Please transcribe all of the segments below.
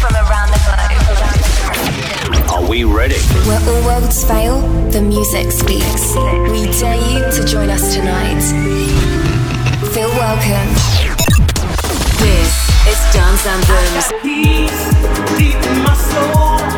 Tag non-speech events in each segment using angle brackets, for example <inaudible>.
from around the globe. Are we ready? Where all worlds fail, the music speaks. We dare you to join us tonight. Feel welcome. This is Dance Anthems. Peace deep in my soul.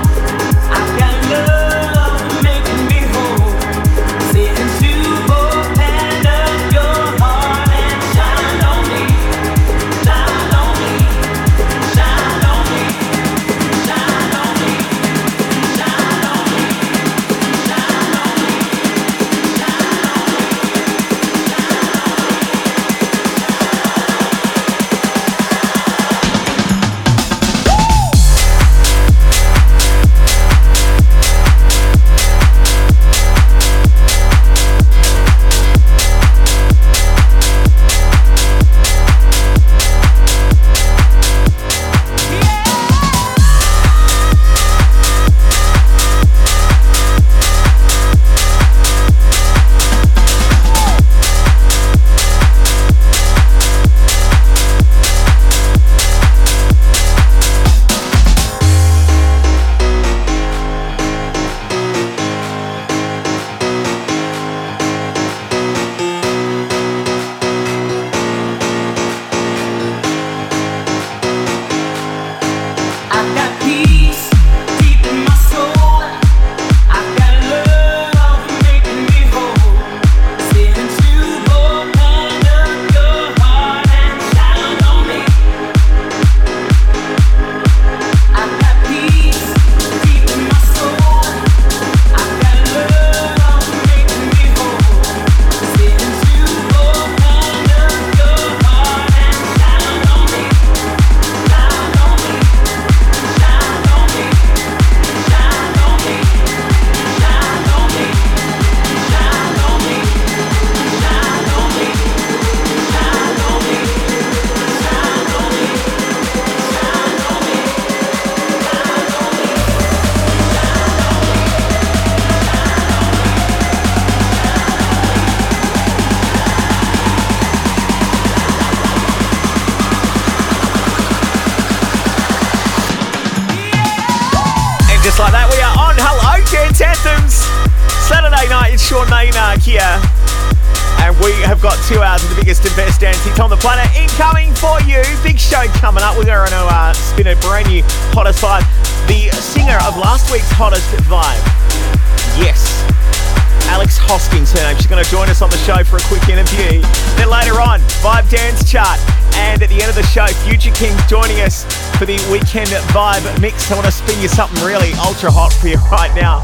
Weekend vibe mix. I want to spin you something really ultra hot for you <laughs> right now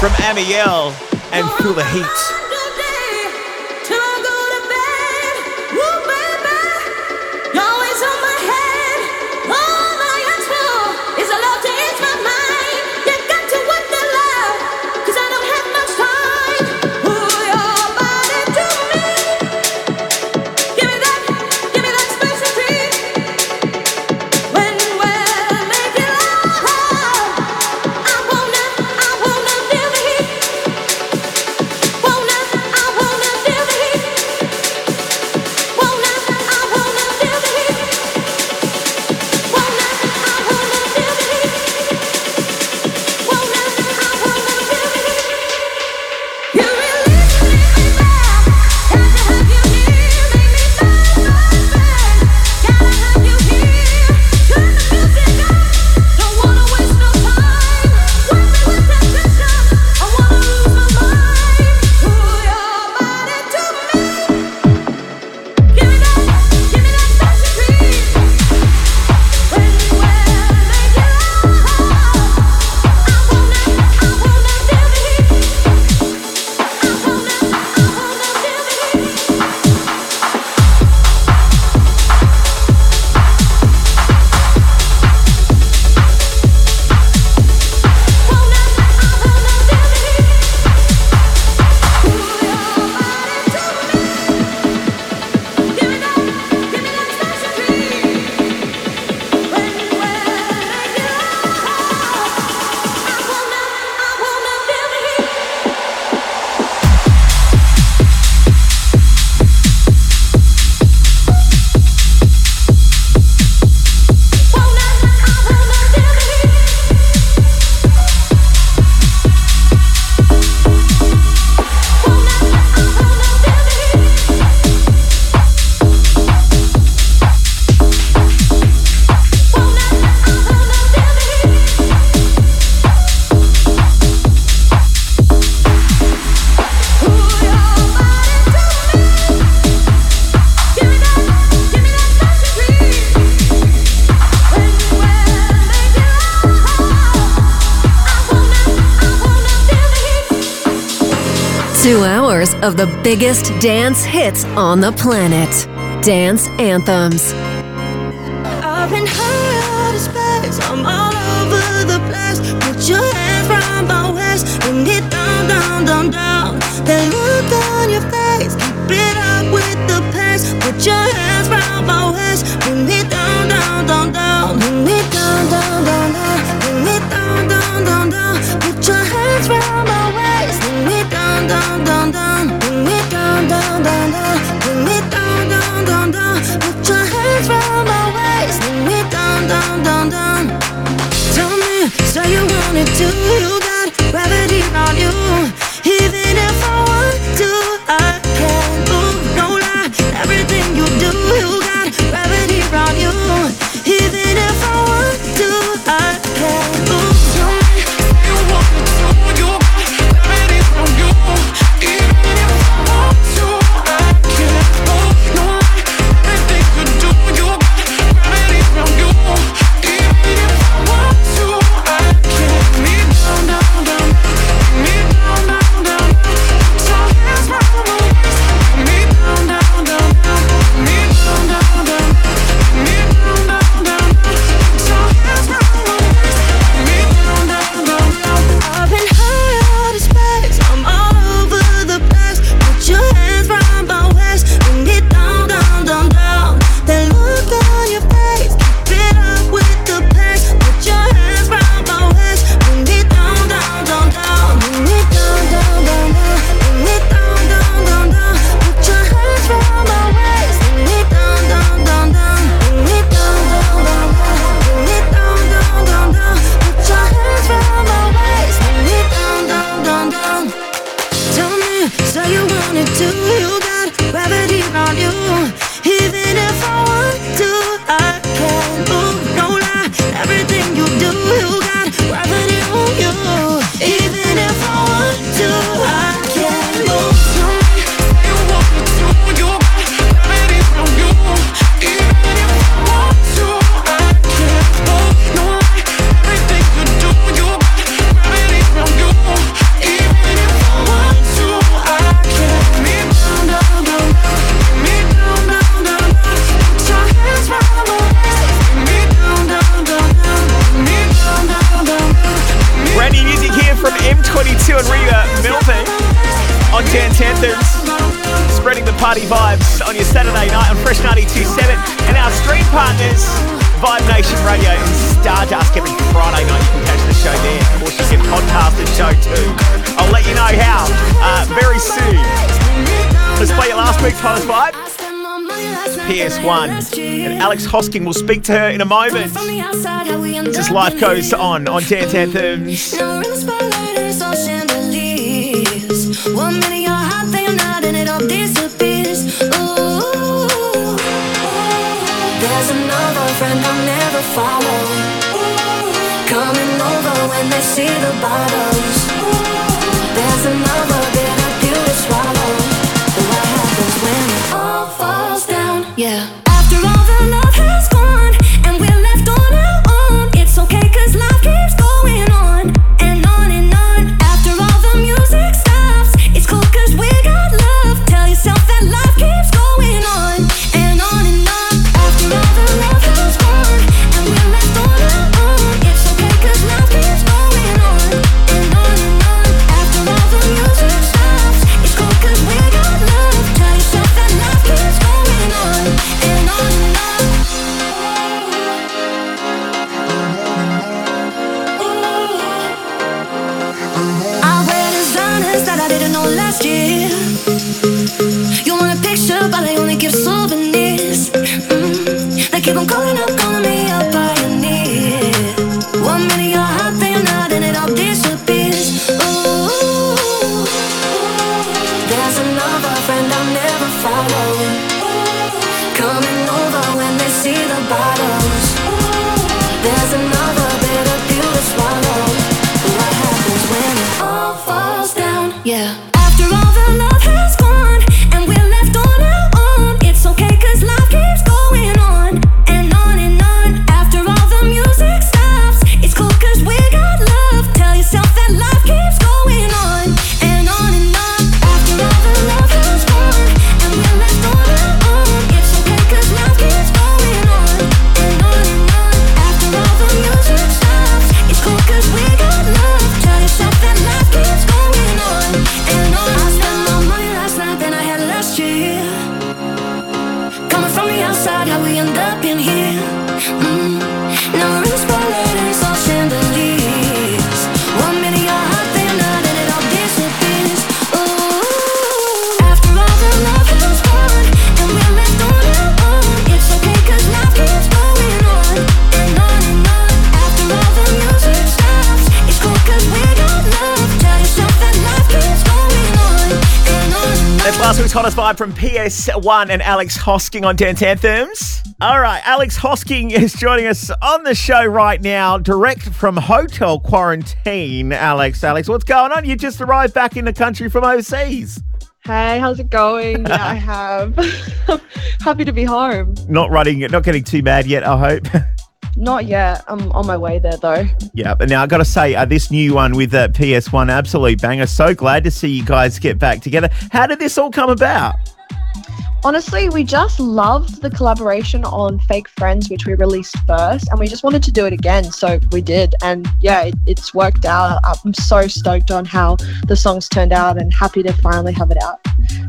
from Amiel and Feel the Heat. of the biggest dance hits on the planet Dance Anthems. speak to her in a moment. This is Life Goes On on Dance Anthems. After all. Hottest vibe from PS1 and Alex Hosking on Dance Anthems. All right, Alex Hosking is joining us on the show right now, direct from hotel quarantine. Alex, Alex, what's going on? You just arrived back in the country from overseas. Hey, how's it going? Yeah, <laughs> I have. <laughs> Happy to be home. Not running, not getting too bad yet, I hope. <laughs> Not yet. I'm on my way there though. yeah, but now i got to say, uh, this new one with uh, PS1, absolute banger. So glad to see you guys get back together. How did this all come about? Honestly, we just loved the collaboration on Fake Friends, which we released first, and we just wanted to do it again. So we did. And yeah, it, it's worked out. I'm so stoked on how the songs turned out and happy to finally have it out.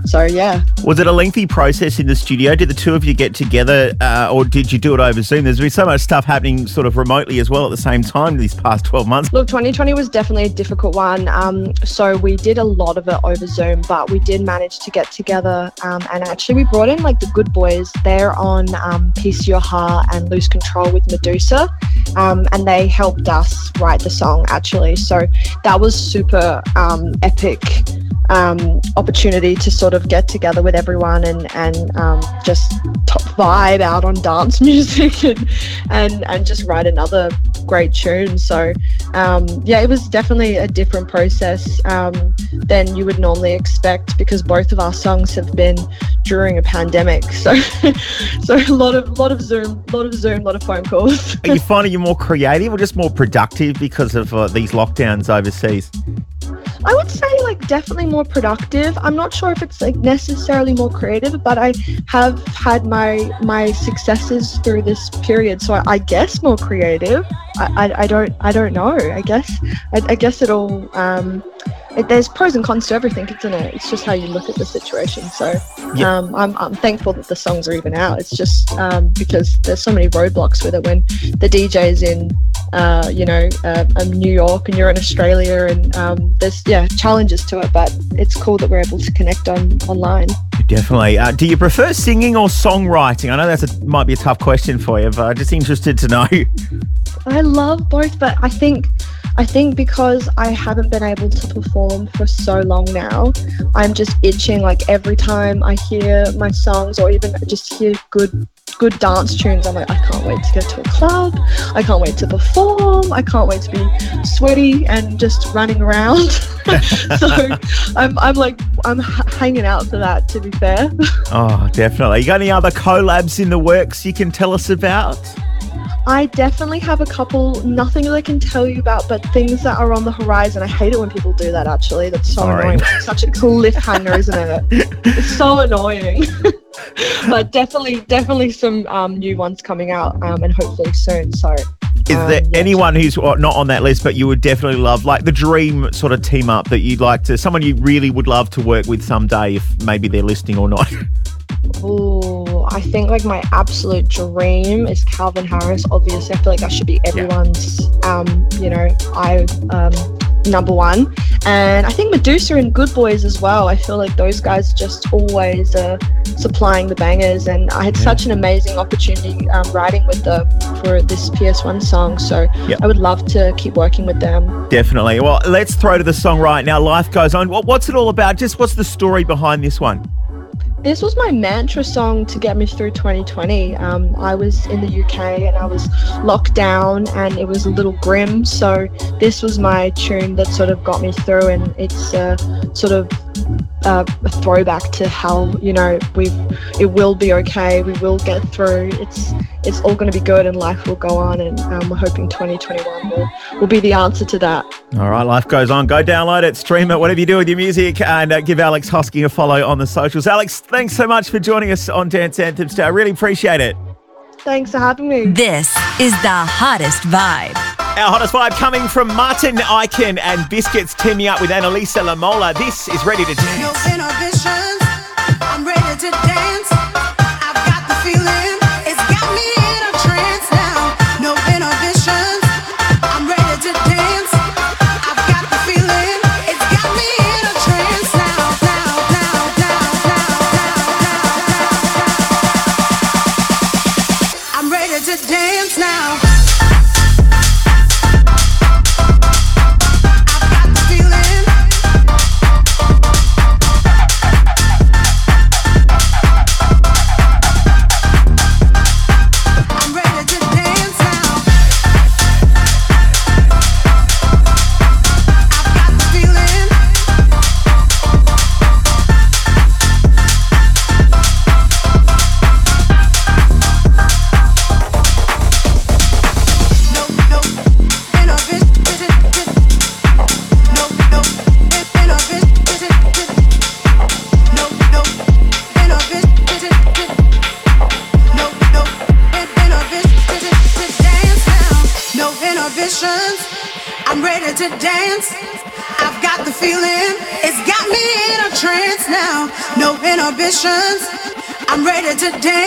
So yeah. Was it a lengthy process in the studio? Did the two of you get together uh, or did you do it over Zoom? There's been so much stuff happening sort of remotely as well at the same time these past 12 months. Look, 2020 was definitely a difficult one. Um, so we did a lot of it over Zoom, but we did manage to get together. Um, and actually, we brought in like the Goodboys. They're on um, Piece Your Heart and Lose Control with Meduza. Um, and they helped us write the song actually. So that was super um, epic um, opportunity to sort of get together with everyone and and um, just top vibe out on dance <laughs> music and and and just write another great tune. So um, yeah, it was definitely a different process um, than you would normally expect because both of our songs have been during a pandemic. So <laughs> so a lot of lot of Zoom, lot of Zoom, lot of phone calls. Are you finding you're more creative or just more productive because of uh, these lockdowns overseas? I would say like definitely more productive. I'm not sure if it's like necessarily more creative, but I have had my my successes through this period, so I, I guess more creative. I, I, I don't I don't know. I guess I, I guess it all. Um, it, there's pros and cons to everything, isn't it? It's just how you look at the situation. So Yeah. um, I'm, I'm thankful that the songs are even out. It's just um, because there's so many roadblocks with it when the DJ is in, uh, you know, uh, New York and you're in Australia, and um, there's yeah challenges to it. But it's cool that we're able to connect on online. Definitely. Uh, do you prefer singing or songwriting? I know that's a, might be a tough question for you, but I'm just interested to know. I love both, but I think I think because I haven't been able to perform for so long now, I'm just itching like every time I hear my songs or even just hear good good dance tunes, I'm like, I can't wait to get to a club. I can't wait to perform. I can't wait to be sweaty and just running around. <laughs> so I'm, I'm like, I'm h- hanging out for that, to be fair. <laughs> Oh, definitely. You got any other collabs in the works you can tell us about? I definitely have a couple, nothing that I can tell you about, but things that are on the horizon. I hate it when people do that, actually. That's so Sorry. annoying. It's such a cliffhanger, isn't it? <laughs> It's so annoying. <laughs> but definitely, definitely some um, new ones coming out um, and hopefully soon. So, Is um, there yeah, anyone who's uh, not on that list, but you would definitely love, like the dream sort of team up that you'd like to, someone you really would love to work with someday, if maybe they're listening or not? <laughs> Ooh, I think like my absolute dream is Calvin Harris. Obviously, I feel like that should be everyone's, um, you know, I um, number one. And I think Meduza and Goodboys as well. I feel like those guys just always uh, supplying the bangers. And I had such an amazing opportunity um, writing with them for this PS1 song. So Yep. I would love to keep working with them. definitely. Well, let's throw to the song right now. Life goes on. What's it all about? Just what's the story behind this one? This was my mantra song to get me through 2020. Um, I was in the UK and I was locked down and it was a little grim. So this was my tune that sort of got me through, and it's uh, sort of uh, a throwback to how you know we it will be okay. We will get through. It's it's all going to be good and life will go on. And um, we're hoping 2021 will will be the answer to that. All right, life goes on. Go download it, stream it, whatever you do with your music, and uh, give Alex Hosking a follow on the socials. Alex, thanks so much for joining us on Dance Anthems today. I really appreciate it. Thanks for having me. This is the hottest vibe. Our hottest vibe coming from Martin Eichen and Biscuits teaming up with Annalisa Lamola. This is Ready to No Dance. inhibitions. today.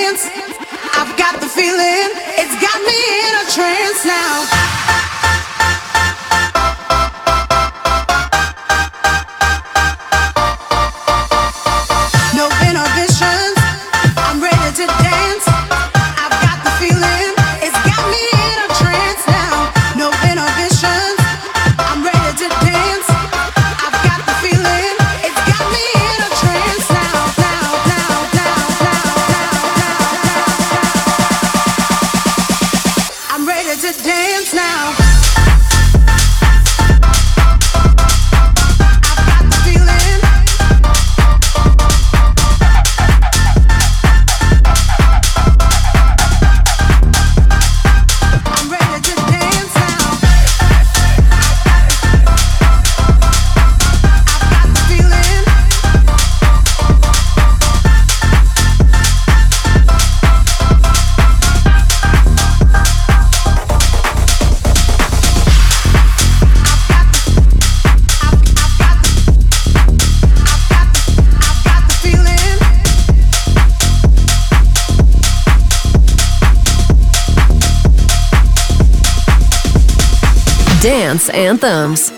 Dance anthems.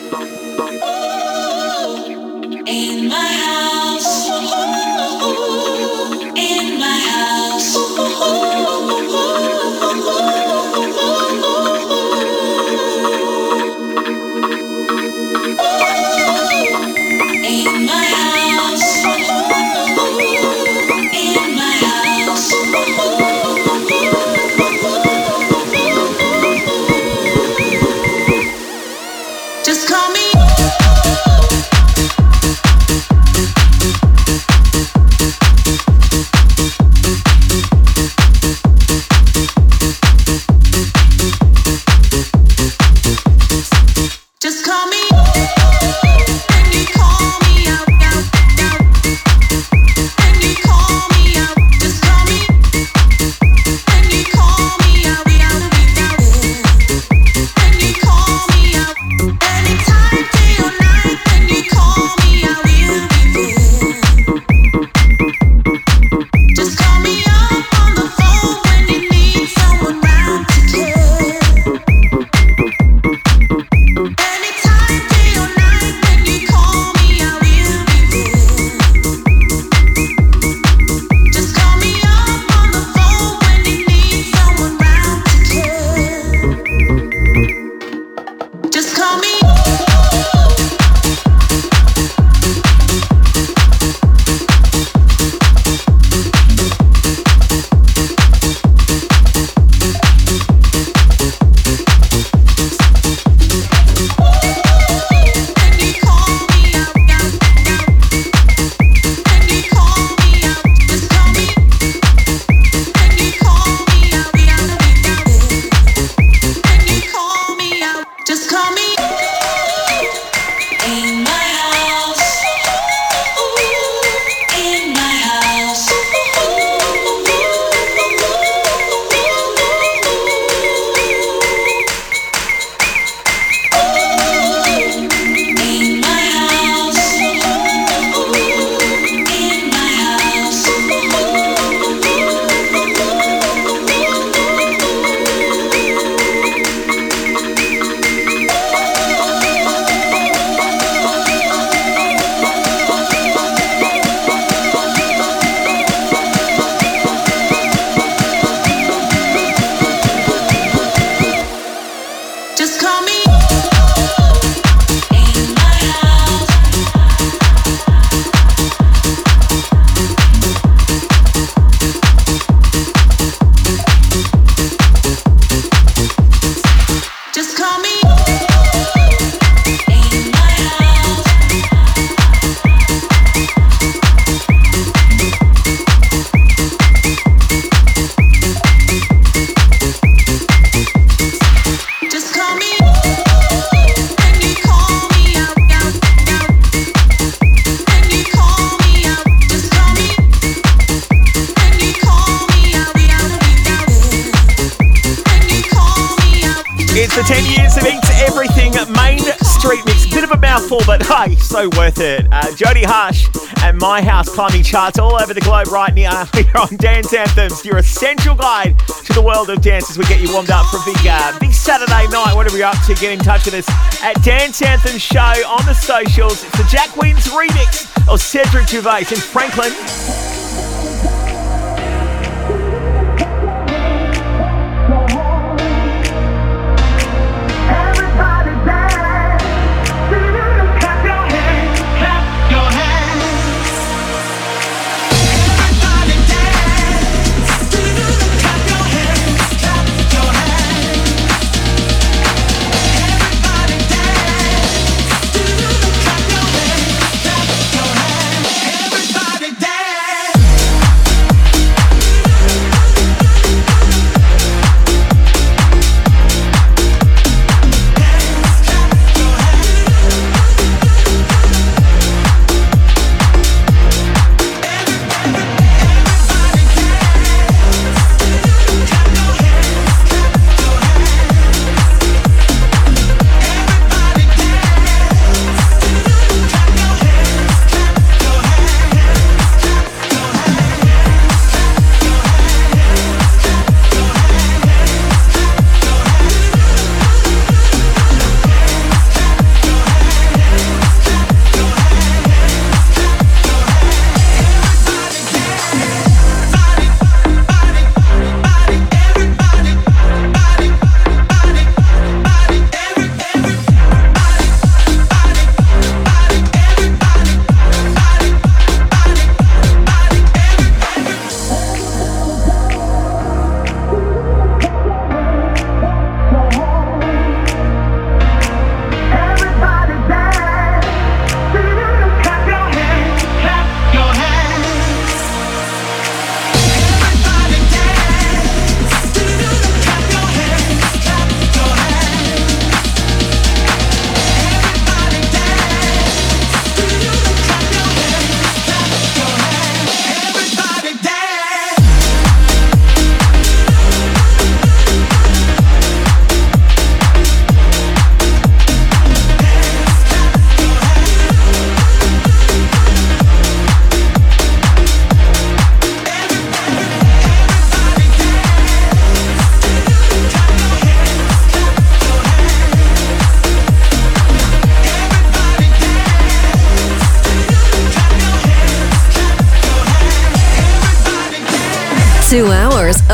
Climbing charts all over the globe right now <laughs> here on Dance Anthems, your essential guide to the world of dance as we get you warmed up for a big, uh, big Saturday night. Whatever you're up to, get in touch with us at Dance Anthem Show on the socials. It's the Jack Wins remix of Cedric Gervais in Franklin.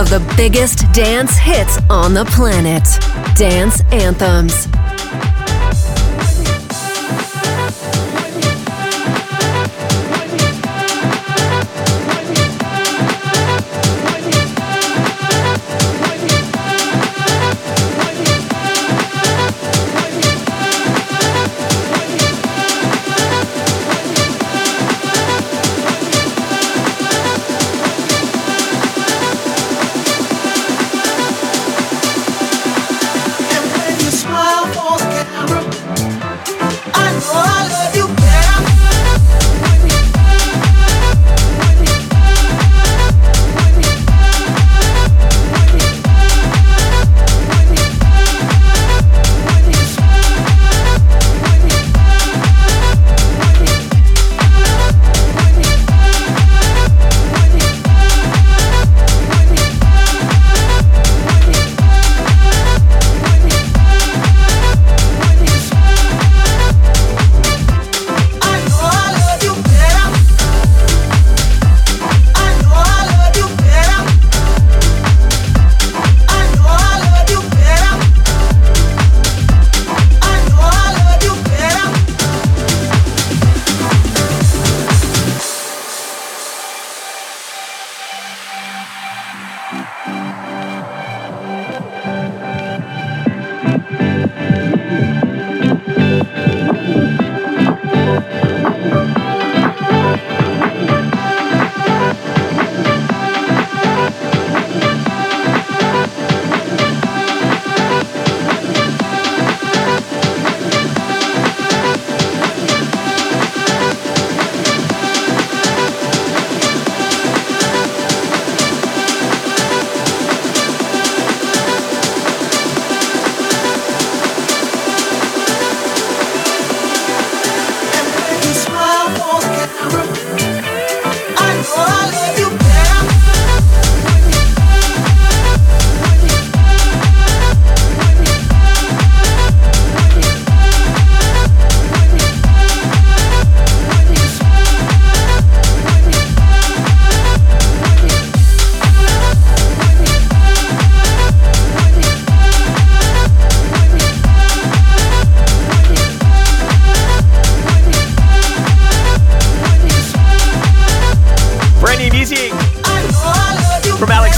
Of the biggest dance hits on the planet. Dance Anthems.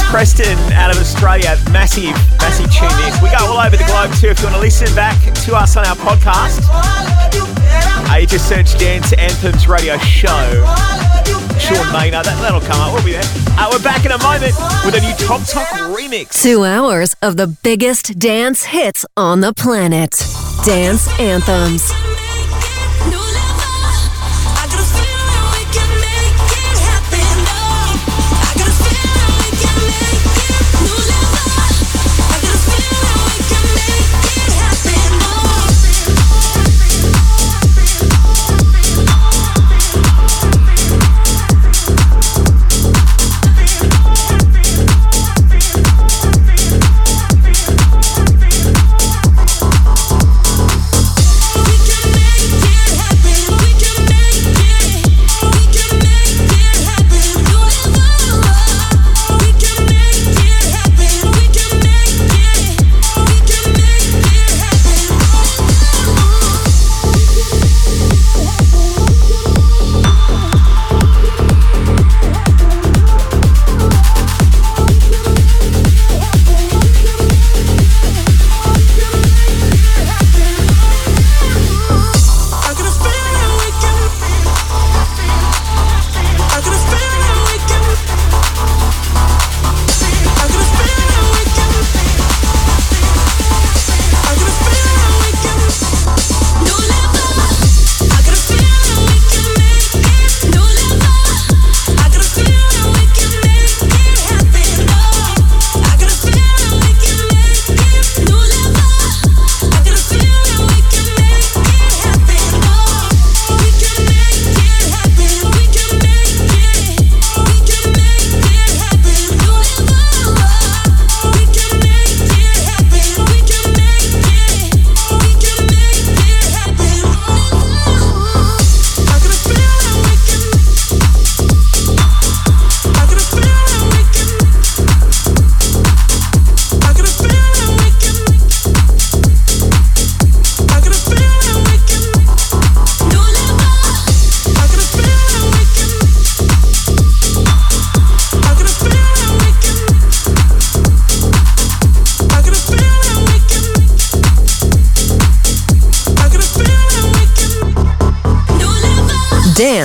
Preston out of Australia. Massive, massive tune this. We go all over the globe too. If you want to listen back to us on our podcast, uh, you just search Dance Anthems Radio Show. Sean Maynard, that, that'll come up. We'll be there. Uh, we're back in a moment with a new Top Talk remix. Two hours of the biggest dance hits on the planet. Dance Anthems.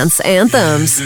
Dance anthems.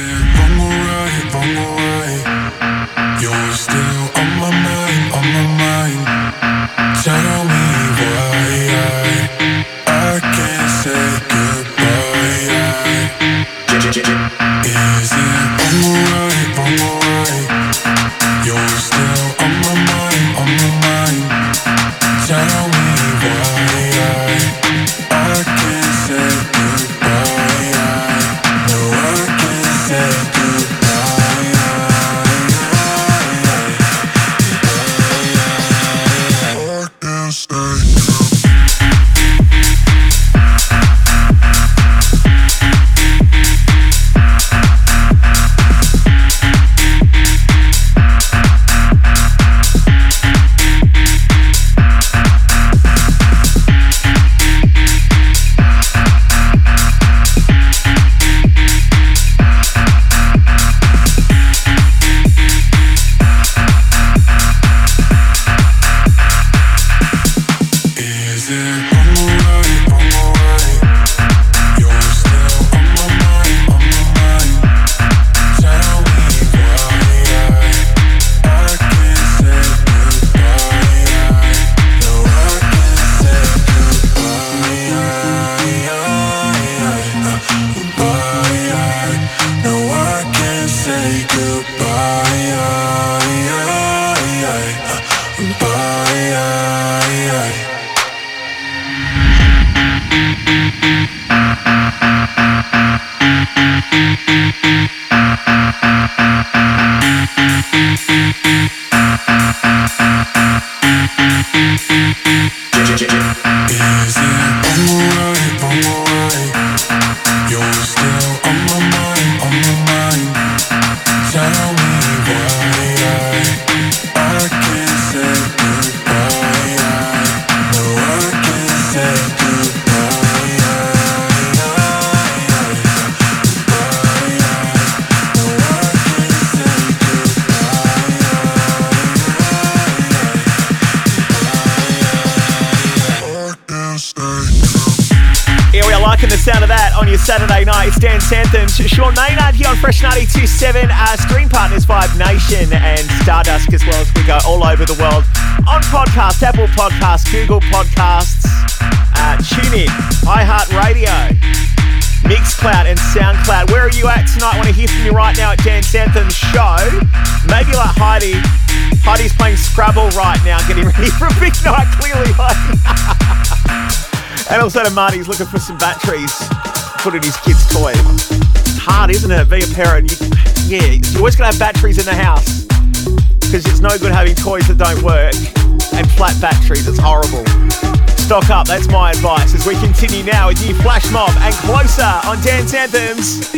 227 uh, Screen Partners Vibe Nation and Stardust as well as we go all over the world on podcast, Apple Podcasts, Google Podcasts, uh, TuneIn, iHeartRadio, Mixcloud and SoundCloud. Where are you at tonight? I want to hear from you right now at Dance Anthems show. Maybe like Heidi. Heidi's playing Scrabble right now, getting ready <laughs> for a big night, clearly. <laughs> And also to Marty's looking for some batteries, put in his kid's toy. It's hard, isn't it, being a parent? You, yeah, you're always going to have batteries in the house because it's no good having toys that don't work and flat batteries. It's horrible. Stock up, that's my advice as we continue now with new Flash Mob and Closer on Dance Anthems.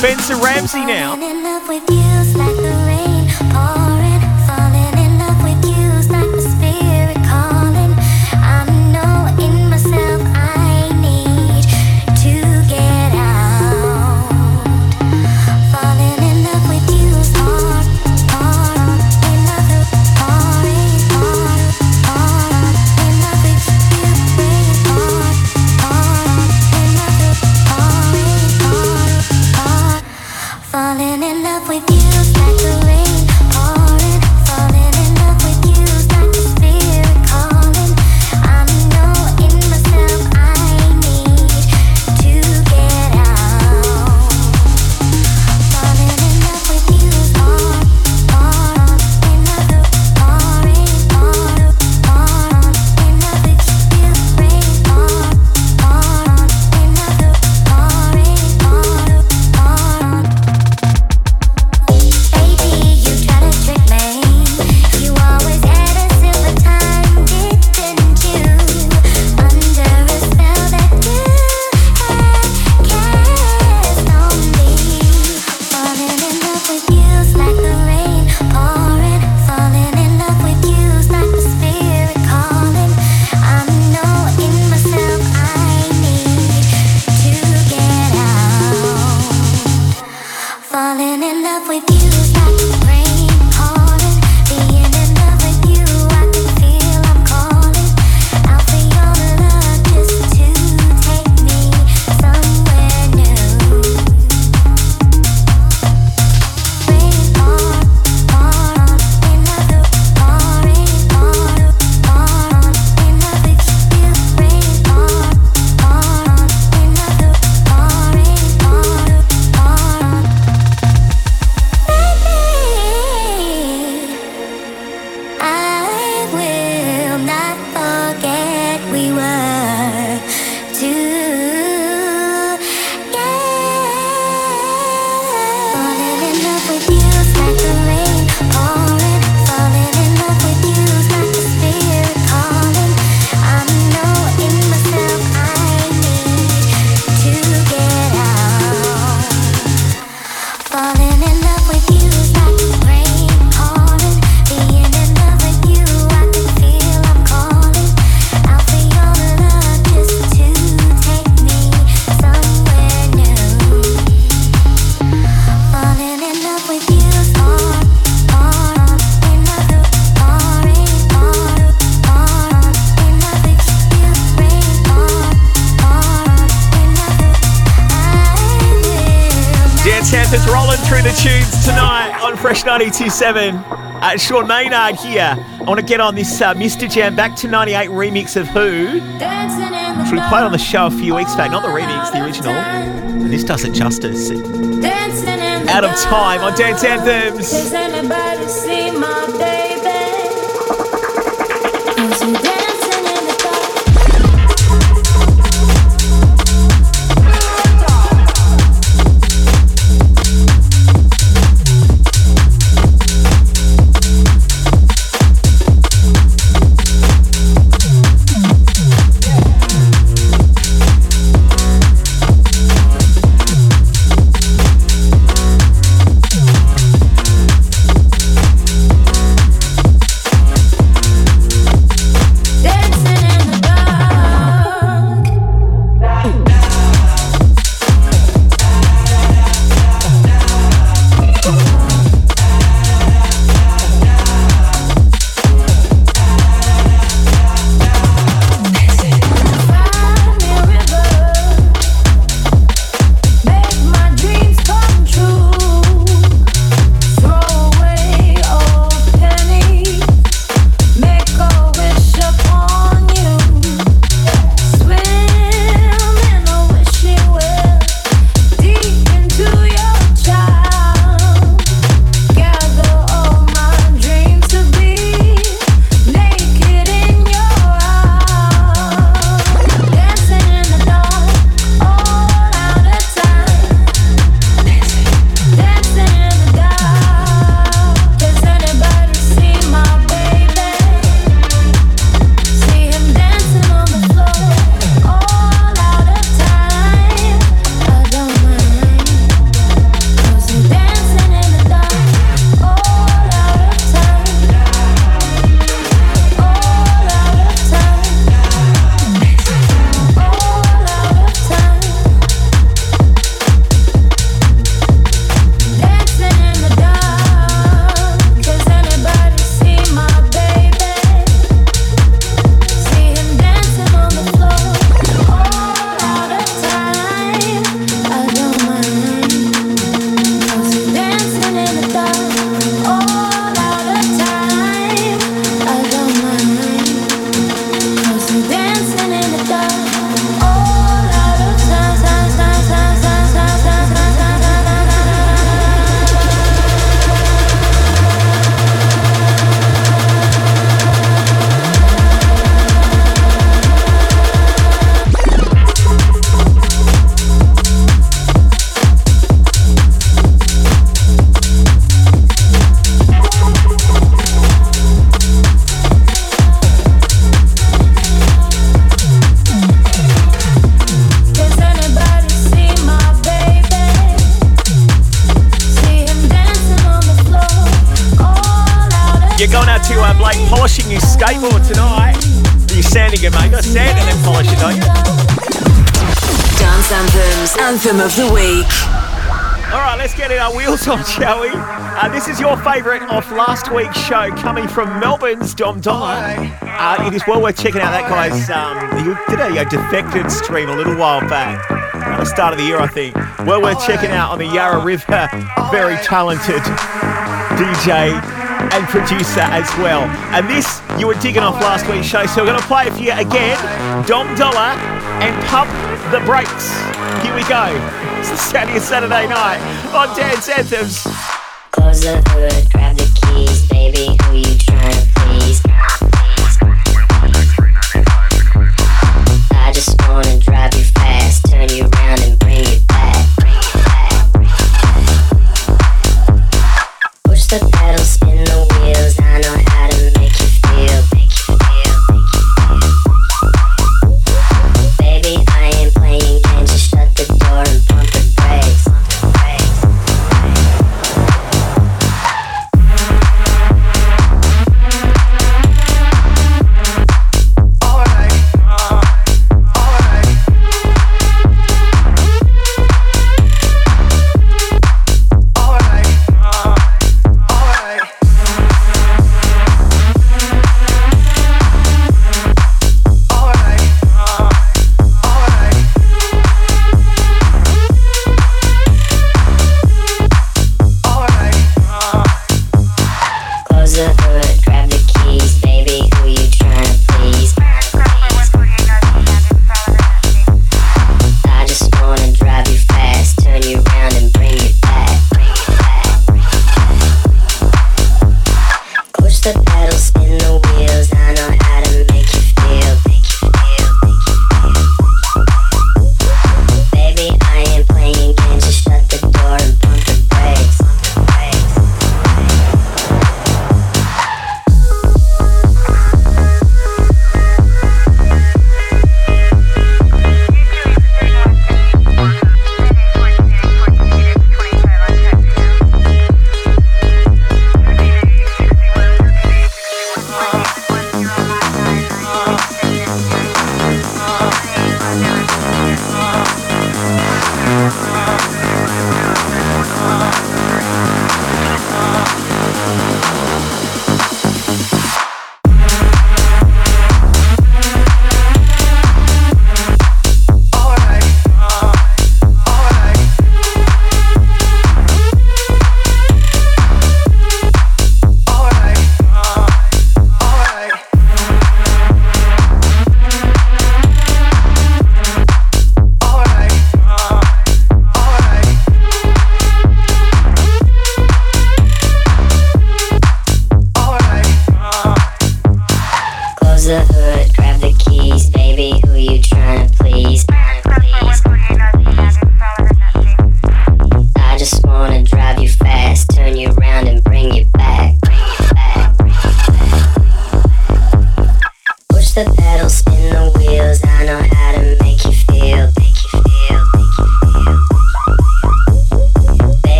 Spencer 927 uh, Sean Maynard here. I want to get on this uh, Mr. Jam Back to 98 remix of Who, which we played on the show a few weeks back. Not the remix, the original. And this does it justice. Out of time on Dance Anthems. favourite off last week's show coming from Melbourne's Dom Dolla. Uh, it is well worth checking out that guy's. Um, he did a, a defected stream a little while back, at the start of the year, I think. Well worth checking out on the Yarra River. Very talented DJ and producer as well. And this, you were digging off last week's show, so we're going to play it for you again. Dom Dolla and Pump the Brakes. Here we go. It's the Saturday, Saturday night on Dance Anthems was the hood, grab the keys, baby. Who you trying to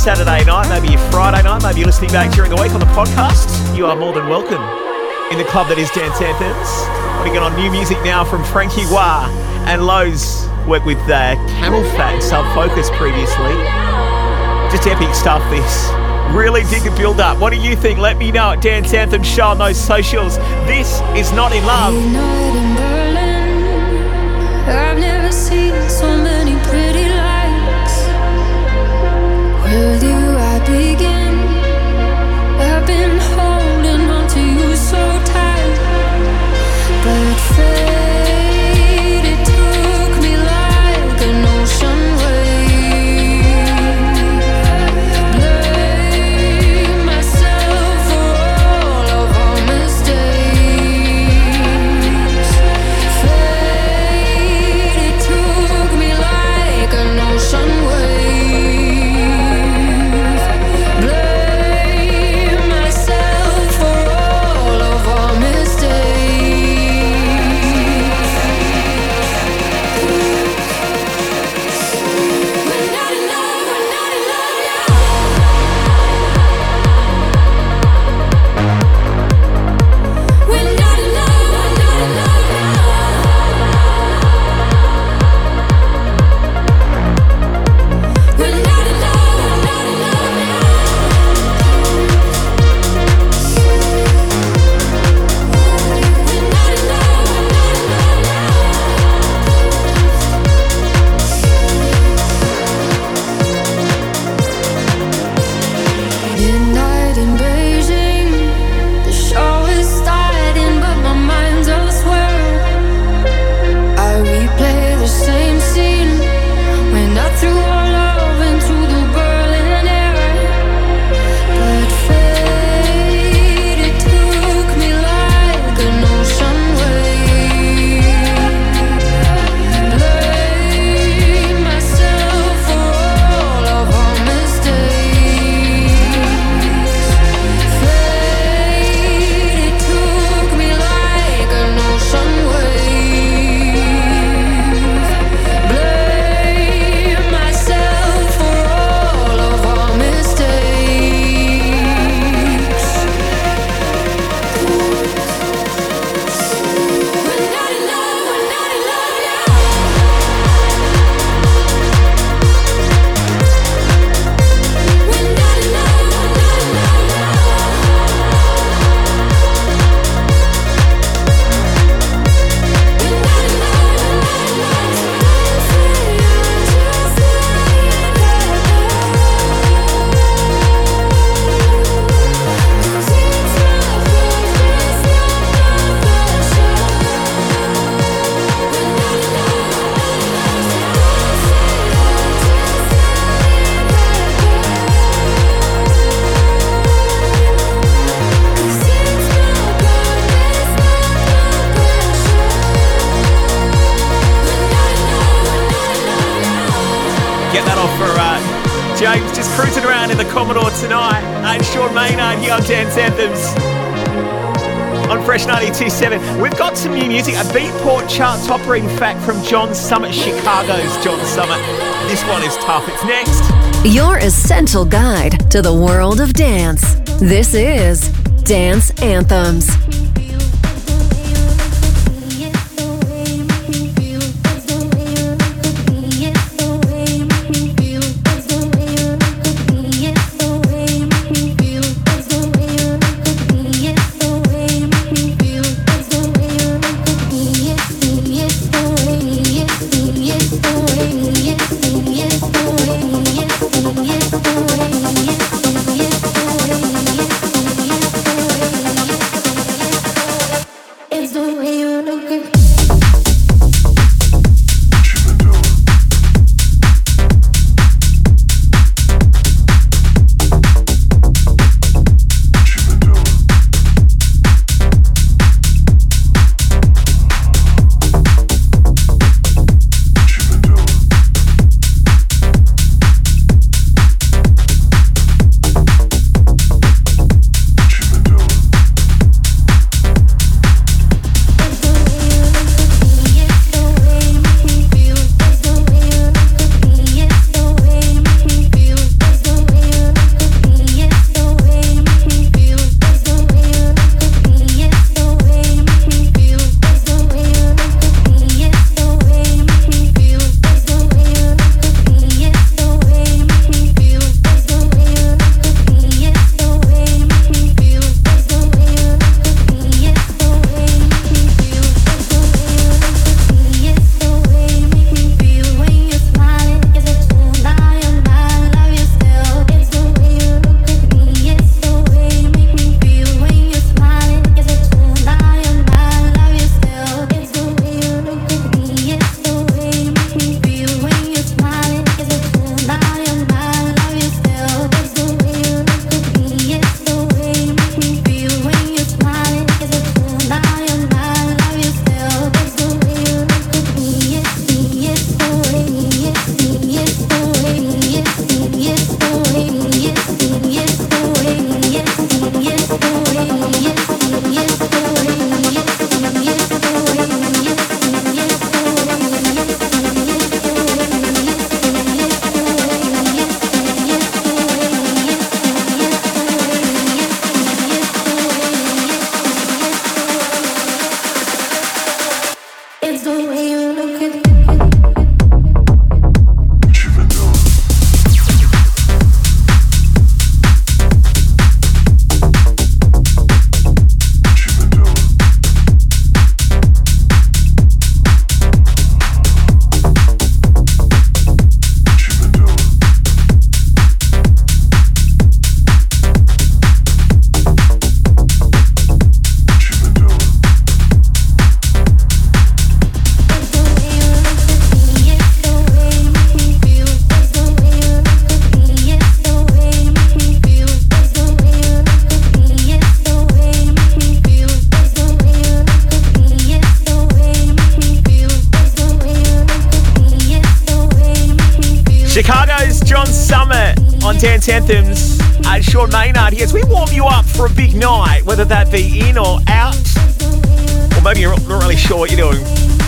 Saturday night, maybe your Friday night, maybe you're listening back during the week on the podcast, you are more than welcome in the club that is Dance Anthems. We're going on new music now from Franky Wah and Lowe's work with uh, CamelPhat and Sub Focus previously. Just epic stuff, this. Really dig the build up. What do you think? Let me know at Dance Anthem Show on those socials. This is Not in Love. begin Soppering Fact from John Summit, Chicago's John Summit. This one is tough. It's next. Your essential guide to the world of dance. This is Dance Anthems. Anthems. Uh, Sean Maynard here as we warm you up for a big night, whether that be in or out, or maybe you're not really sure what you're doing.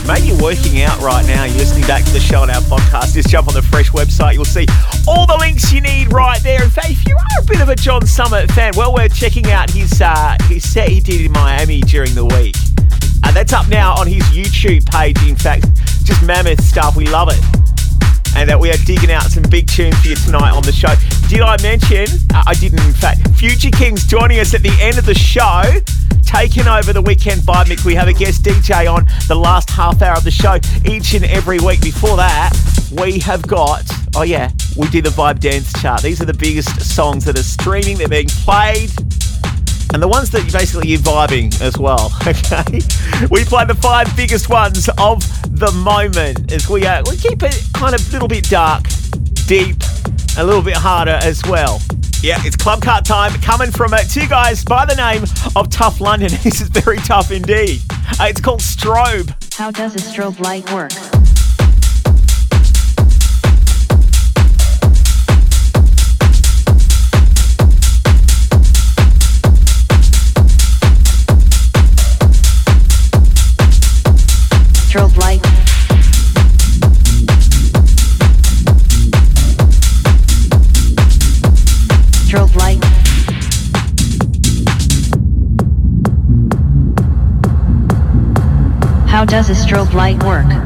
Maybe you're working out right now. You're listening back to the show on our podcast. Just jump on the Fresh website. You'll see all the links you need right there. In fact, if you are a bit of a John Summit fan, well, we're checking out his uh, his set he did in Miami during the week. Uh, that's up now on his YouTube page. In fact, just mammoth stuff. We love it and that we are digging out some big tunes for you tonight mention? Uh, I didn't, in fact. Future Kings joining us at the end of the show, taking over the weekend vibe mix. We have a guest DJ on the last half hour of the show each and every week. Before that, we have got, oh yeah, we do the Vibe Dance Chart. These are the biggest songs that are streaming, they're being played and the ones that basically you're vibing as well. <laughs> Okay, we play the five biggest ones of the moment as we uh, we keep it kind of a little bit dark, deep, a little bit harder as well. Yeah, it's club cut time coming from uh, two guys by the name of Tough London. <laughs> This is very tough indeed. Uh, it's called Strobe. How does a strobe light work? Strobe light work?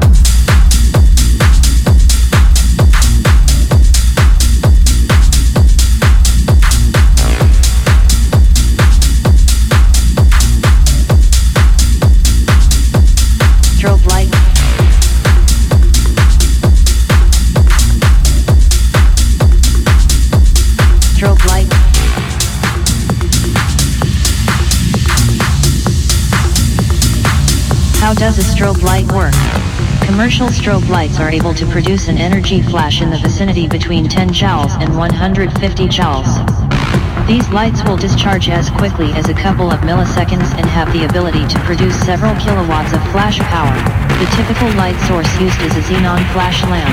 Commercial strobe lights are able to produce an energy flash in the vicinity between 10 joules and 150 joules. These lights will discharge as quickly as a couple of milliseconds and have the ability to produce several kilowatts of flash power. The typical light source used is a xenon flash lamp.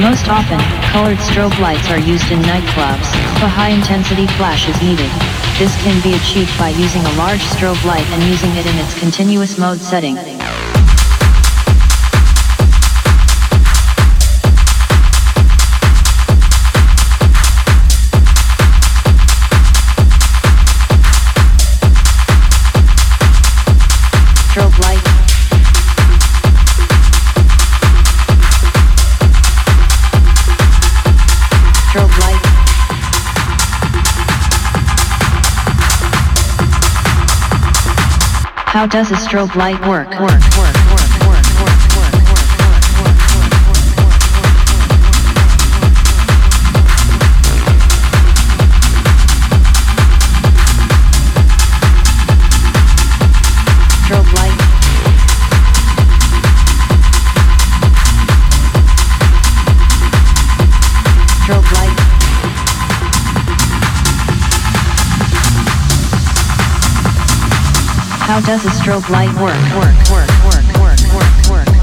Most often, colored strobe lights are used in nightclubs, a high-intensity flash is needed. This can be achieved by using a large strobe light and using it in its continuous mode setting. How does a strobe light work? Work, work, does a strobe light work? Work, work, work, work, work, work.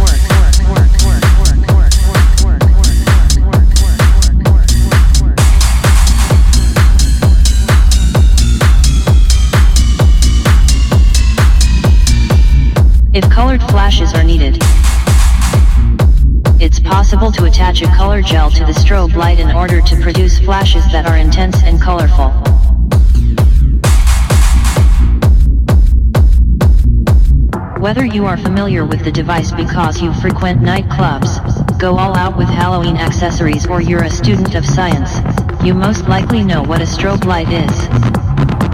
If colored flashes are needed, it's possible to attach a color gel to the strobe light in order to produce flashes that are intense and colorful. Whether you are familiar with the device because you frequent nightclubs, go all out with Halloween accessories or you're a student of science, you most likely know what a strobe light is.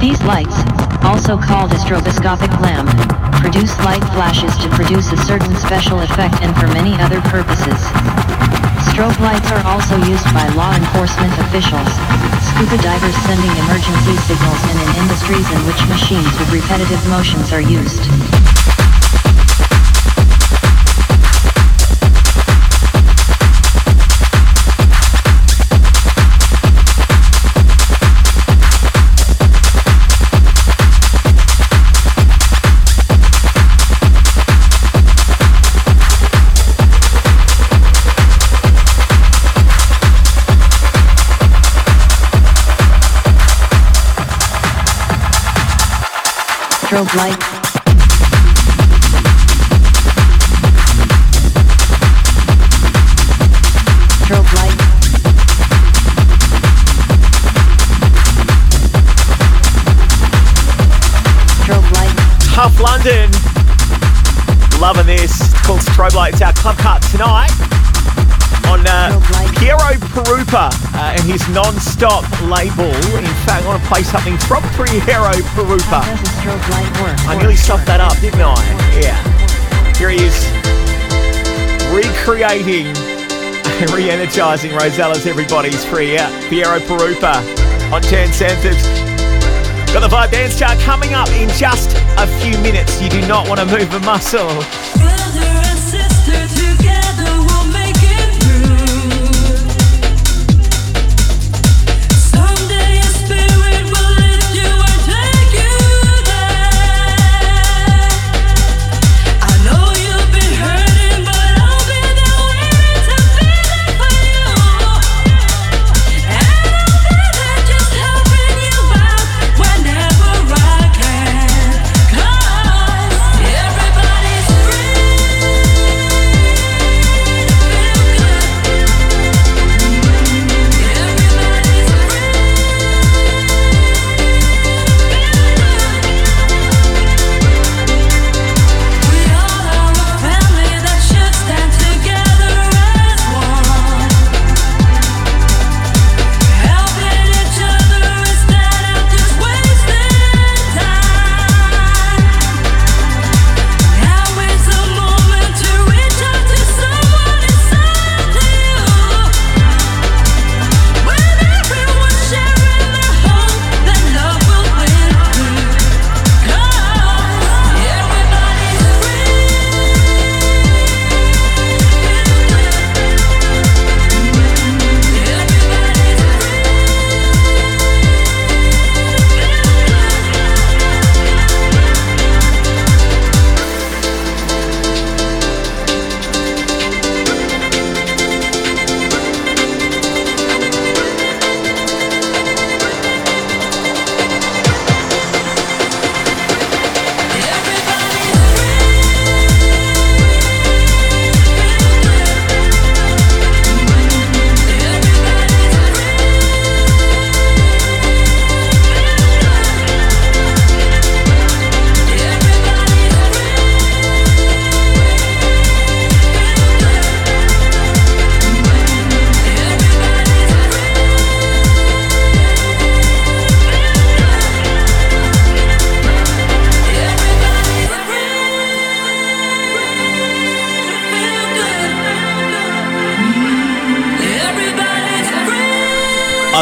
These lights, also called a stroboscopic lamp, produce light flashes to produce a certain special effect and for many other purposes. Strobe lights are also used by law enforcement officials, scuba divers sending emergency signals and in industries in which machines with repetitive motions are used. Tough London. Loving this. Called Strobe Light. It's our club cut tonight on uh, Piero Pirupa uh, and his non-stop label. In fact, I want to play something from Piero Pirupa. I nearly stuffed that up, didn't I? Yeah. Here he is recreating, and re-energizing Rozalla's Everybody's Free. Yeah, Piero Pirupa on Dance Anthems. Got the Vibe Dance Chart coming up in just a few minutes. You do not want to move a muscle.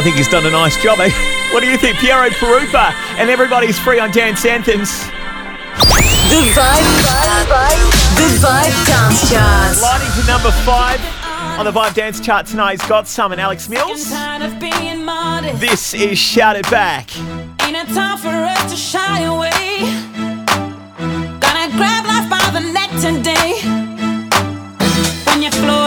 Think he's done a nice job. Eh? What do you think, Piero Pirupa? And everybody's free on Dance Anthems. The Vibe, the Vibe Dance Chart. Sliding to number five on the Vibe Dance Chart tonight is GotSome and Alex Mills. of being. This is Shout It Back. Ain't it time for us to shy away? Gonna grab life by the neck today. When you're flawless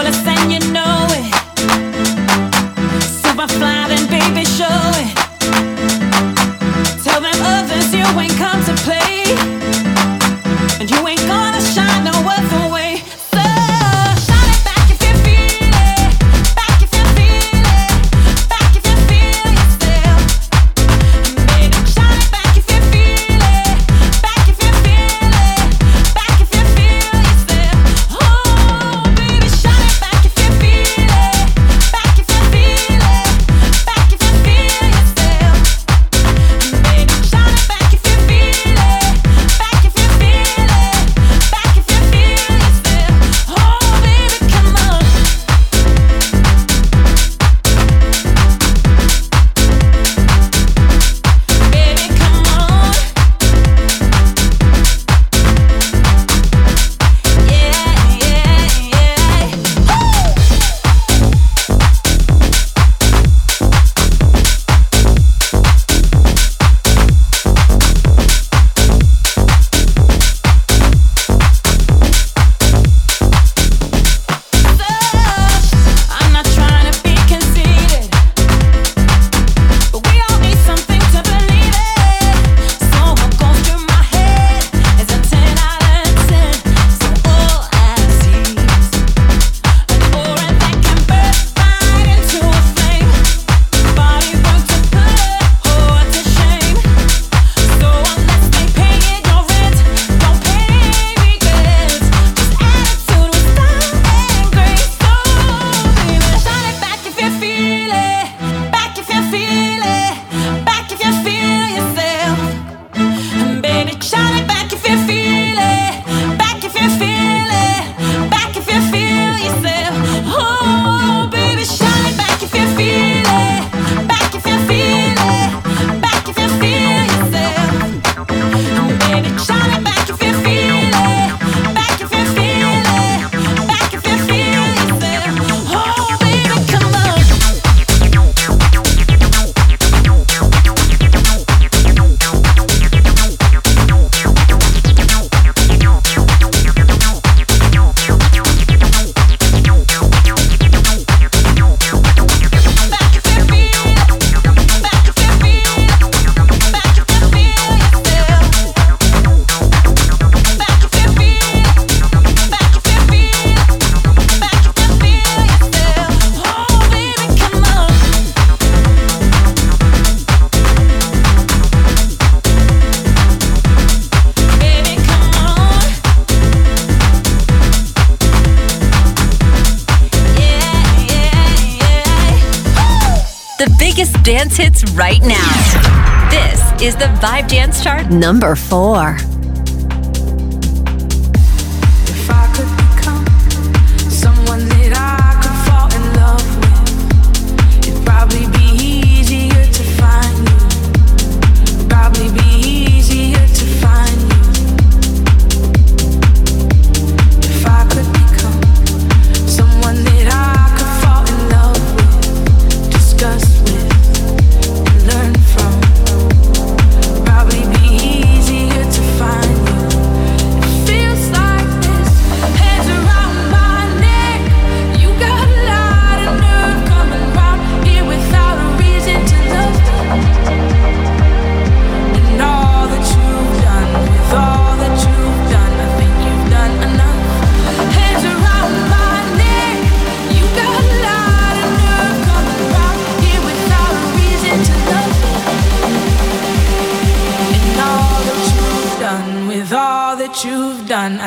is the Vibe Dance Chart number four.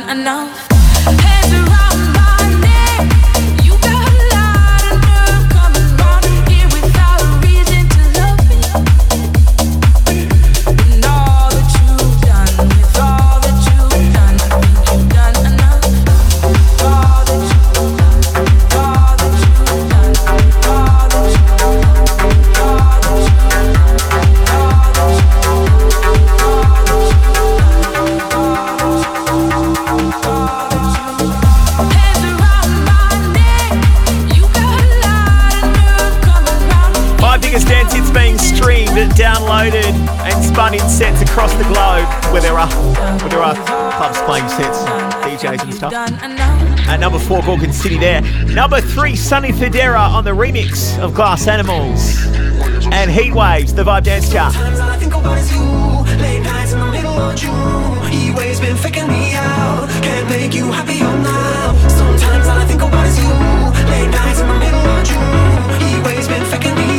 and now Morgan City there. Number three, Sonny Fodera on the remix of Glass Animals. And Heat Waves, the Vibe Dance Chart. Sometimes all I think about is you. Late nights in the middle of June. Waves been faking me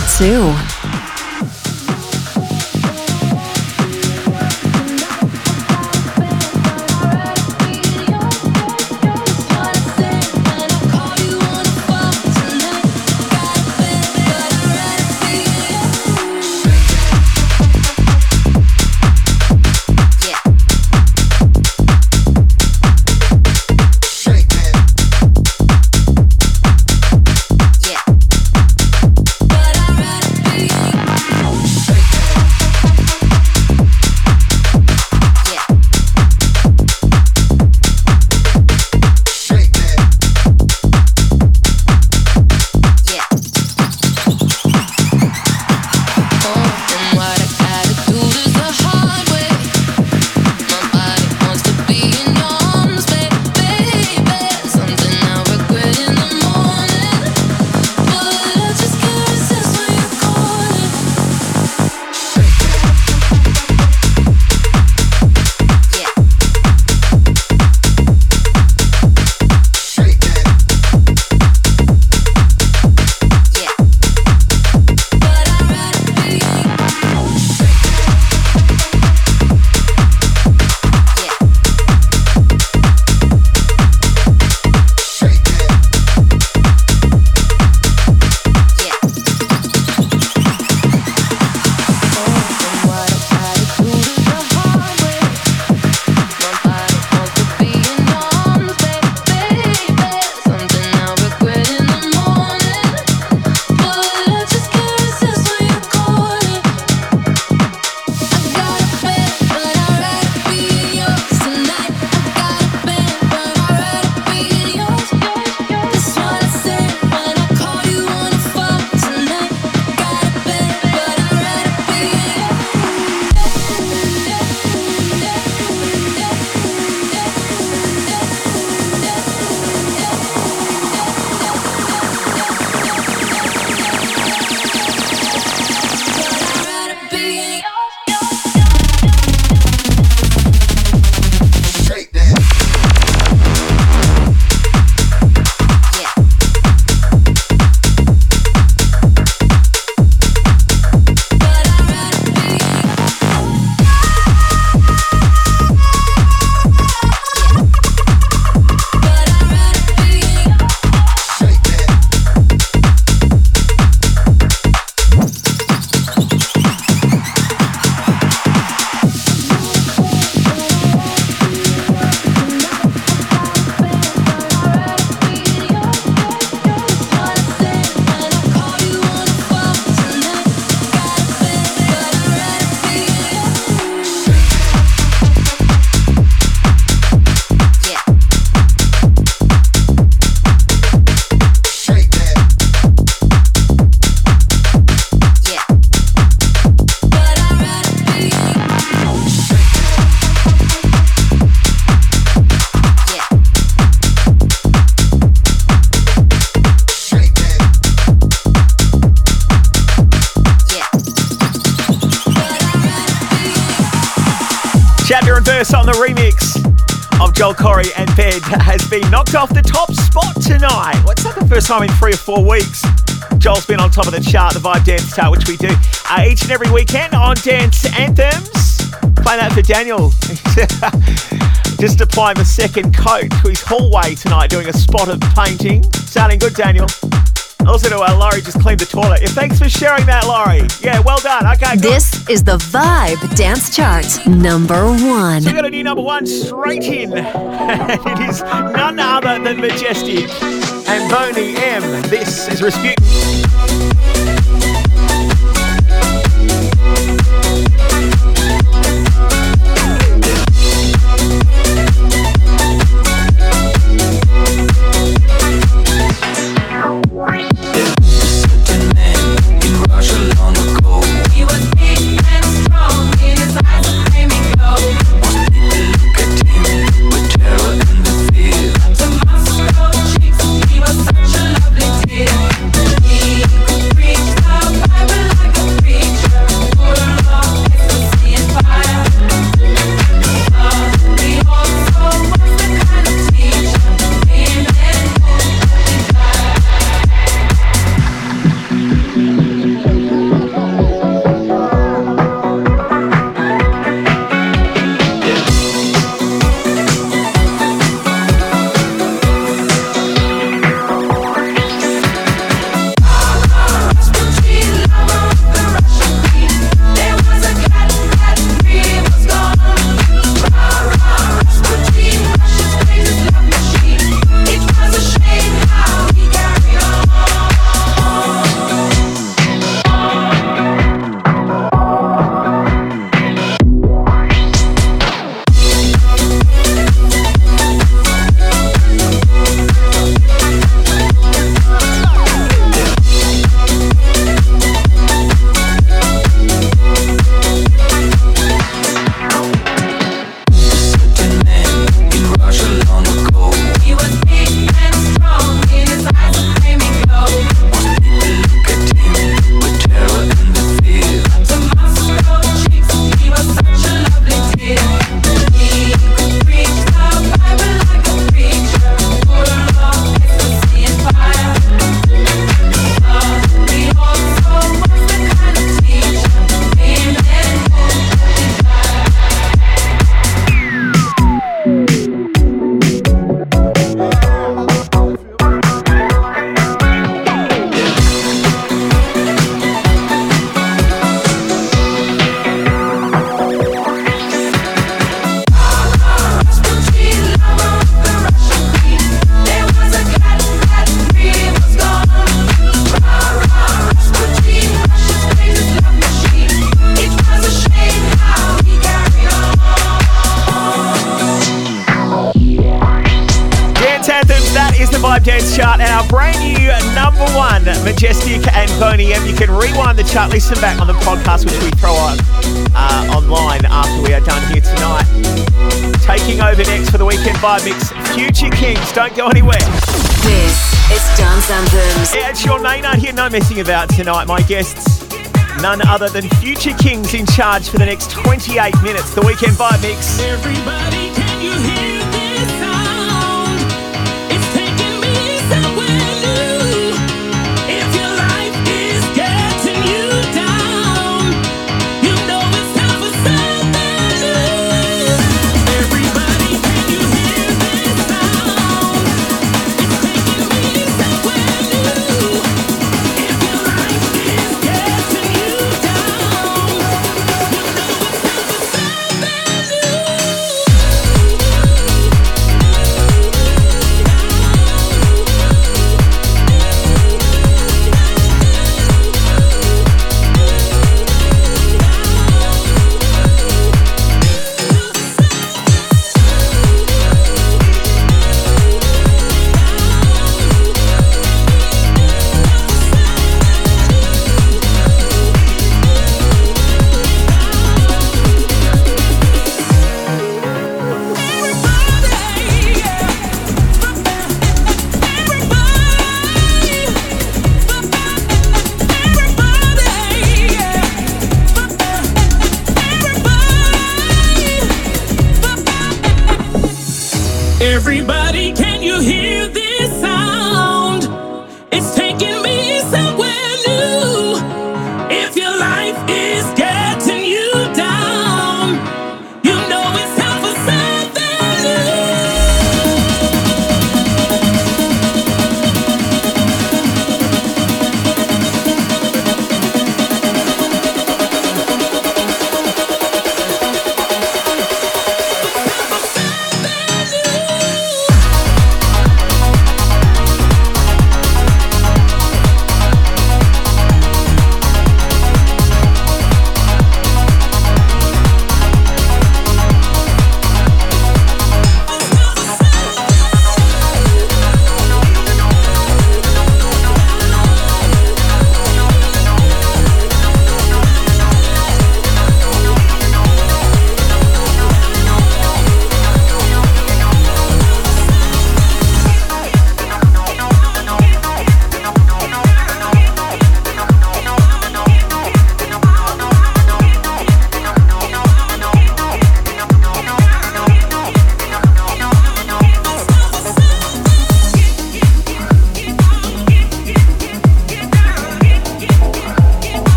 number Joel Corry and Bed has been knocked off the top spot tonight. What's not the first time in three or four weeks? Joel's been on top of the chart, the Vibe Dance Chart, which we do uh, each and every weekend on Dance Anthems. Play that for Daniel. <laughs> Just applying the second coat to his hallway tonight, doing a spot of painting. Sounding good, Daniel. Also to uh, Laurie, just cleaned the toilet. Yeah, thanks for sharing that, Laurie. Yeah, well done. Okay, good. This is the Vibe Dance Chart, number one. So we got a new number one straight in. <laughs> it is none other than Majestic and Boney M. This is Rasputin. messing about tonight. My guests, none other than Future Kings in charge for the next 28 minutes. The Weekend Vibe Mix. Everybody.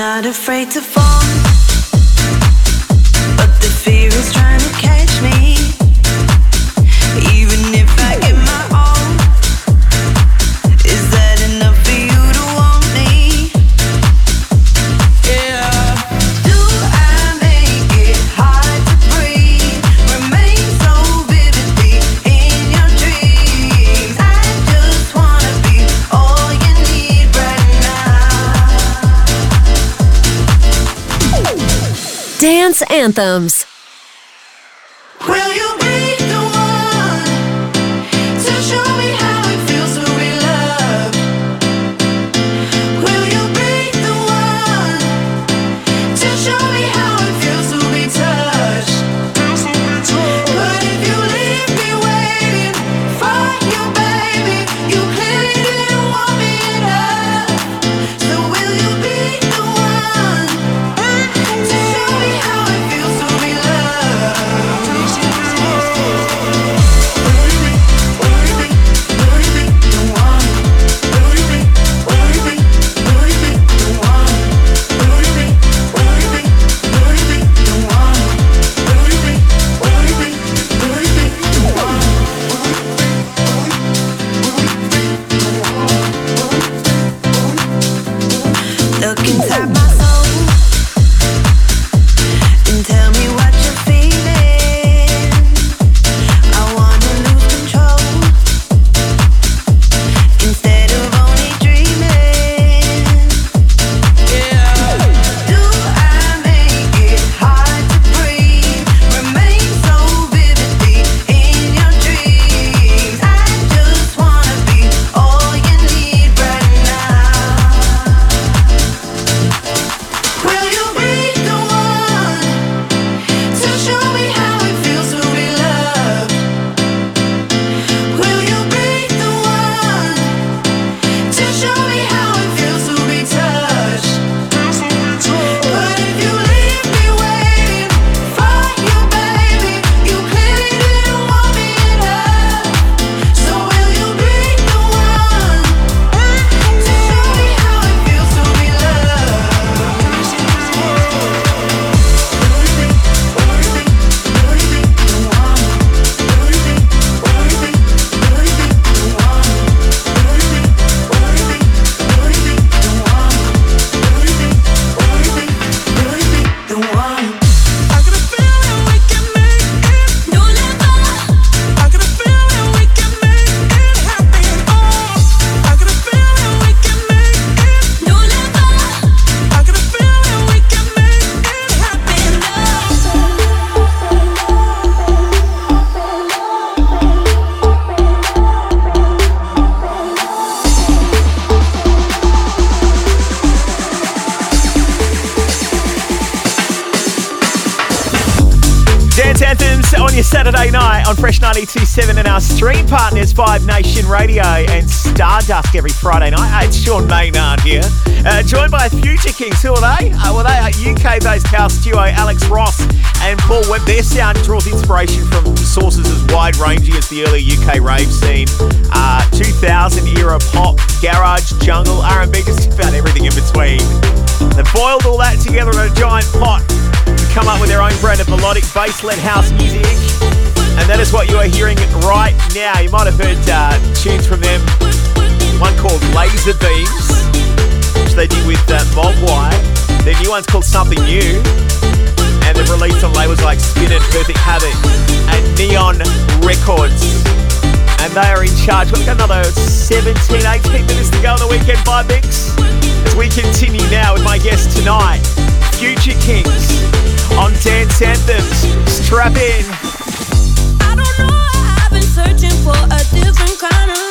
Not afraid to fall, but the fear is trying to catch me. Dance Anthems. Radio and Stardust every Friday night. It's Sean Maynard here. Uh, joined by Future Kings. Who are they? Uh, well, they are UK-based house duo Alex Ross and Paul Webb. Their sound draws inspiration from sources as wide-ranging as the early UK rave scene, uh, 2000-era pop, garage, jungle, R&B, just about everything in between. They boiled all that together in a giant pot to come up with their own brand of melodic bass-led house music. And that is what you are hearing right now. You might have heard uh, tunes from them. One called Laser Beams, which they did with uh, Mogwai. Their new one's called Something New. And they've released on labels like Spin and Perfect Havoc and Neon Records. And they are in charge. We've got another 17, 18 minutes to go on the weekend vibe mix. As we continue now with my guest tonight, Future Kings on Dance Anthems. Strap in. For a different kind of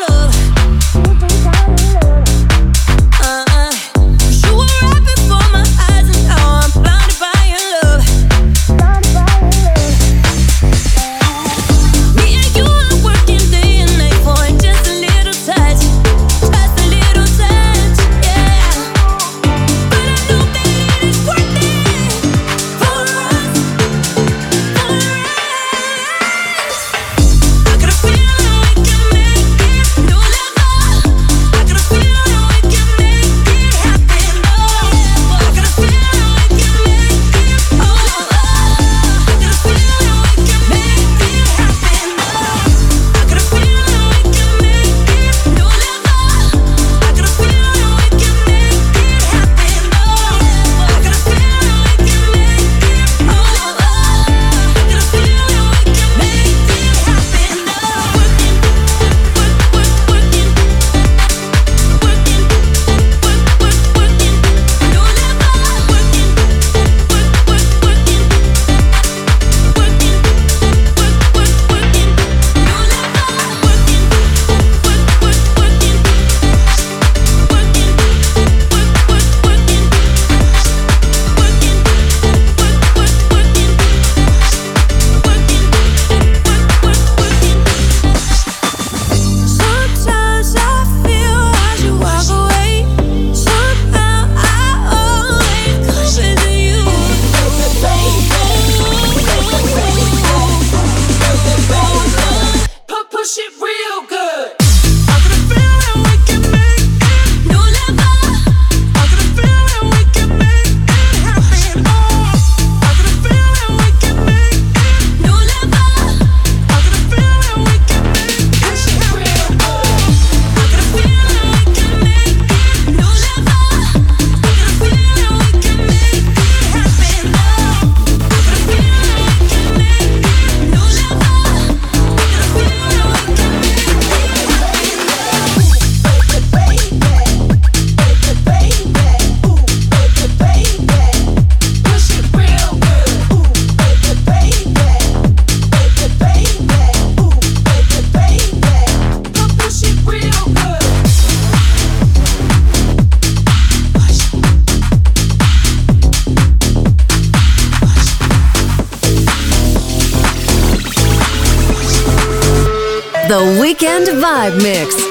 Weekend Vibe Mix.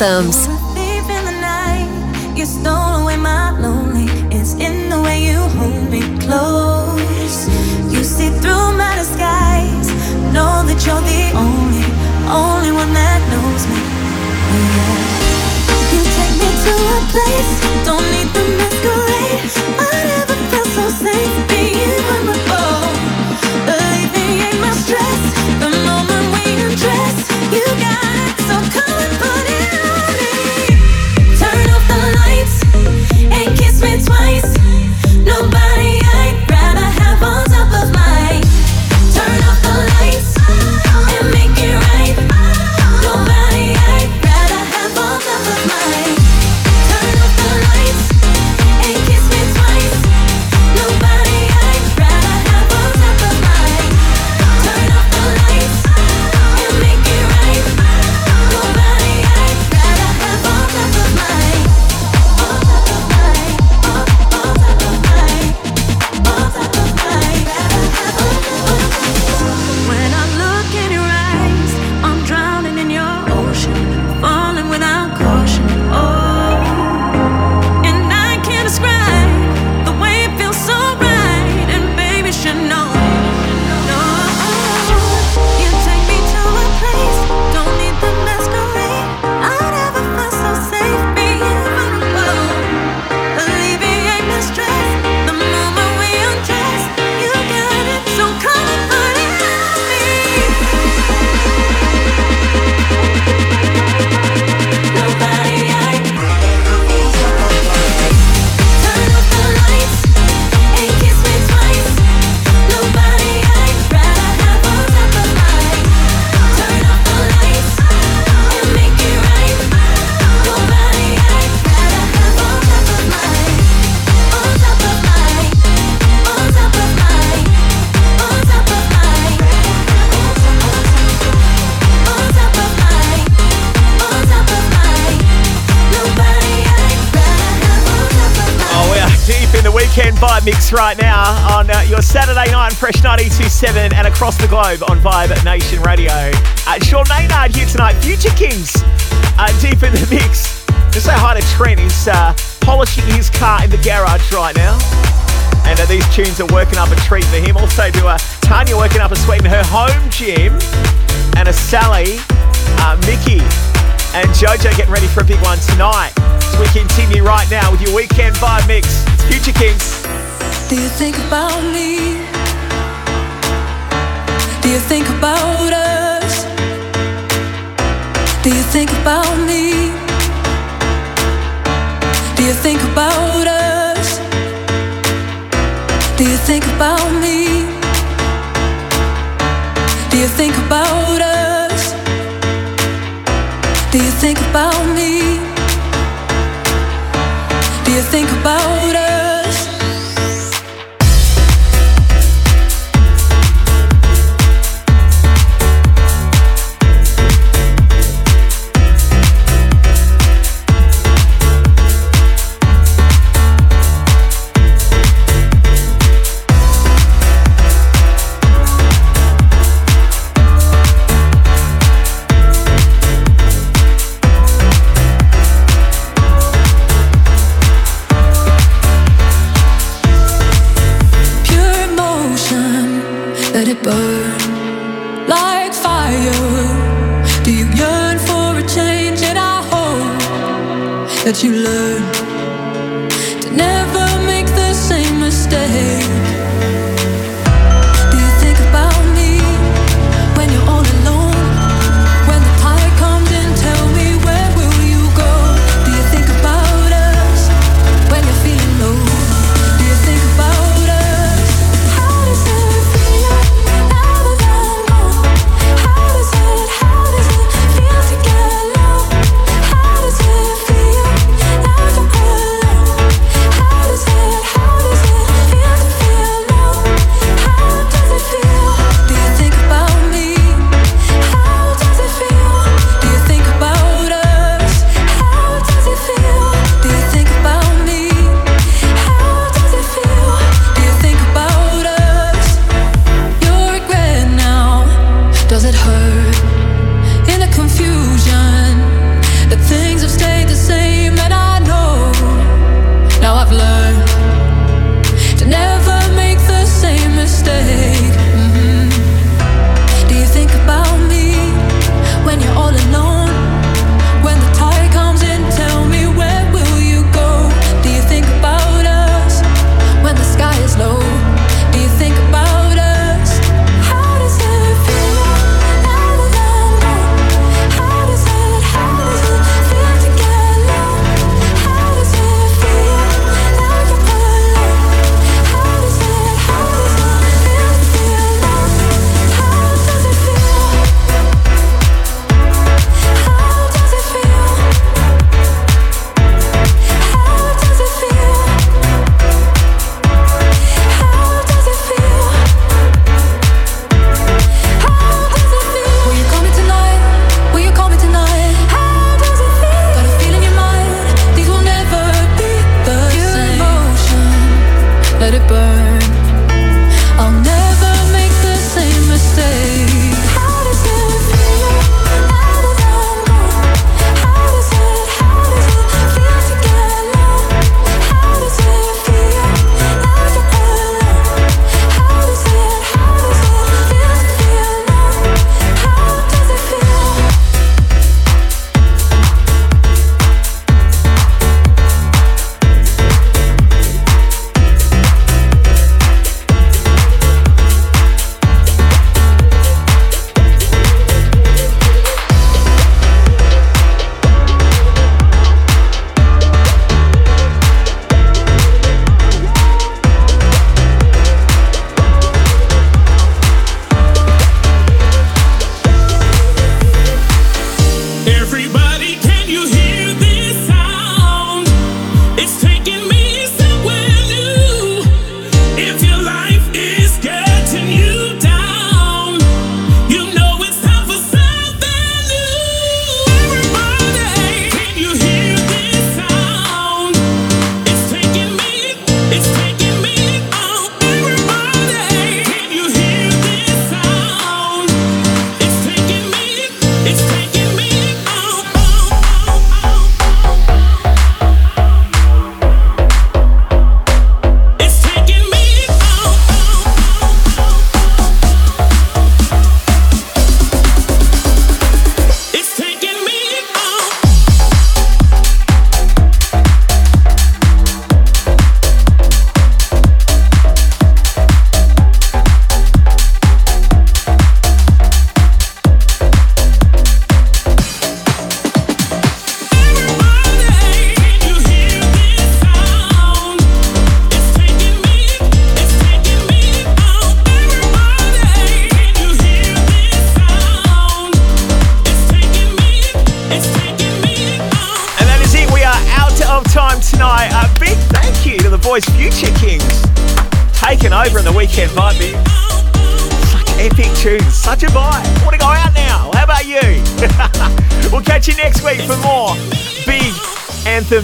Anthems. Mix right now on uh, your Saturday night Fresh 92.7 and across the globe on Vibe Nation Radio. Uh, Sean Maynard here tonight. Future Kings uh, deep in the mix. Just say hi to Trent. He's uh, polishing his car in the garage right now. And uh, these tunes are working up a treat for him. Also to uh, Tanya working up a sweet in her home gym. And a Sally, uh, Mickey, and Jojo getting ready for a big one tonight. So we continue right now with your weekend vibe mix. It's Future Kings. Do you think about me? Do you think about us? Do you think about me? Do you think about us? Do you think about me? Do you think about us? Do you think about me? Do you think about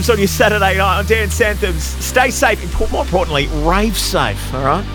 Anthems on your Saturday night. I'm Dance Anthems. Stay safe, and more importantly, rave safe, all right?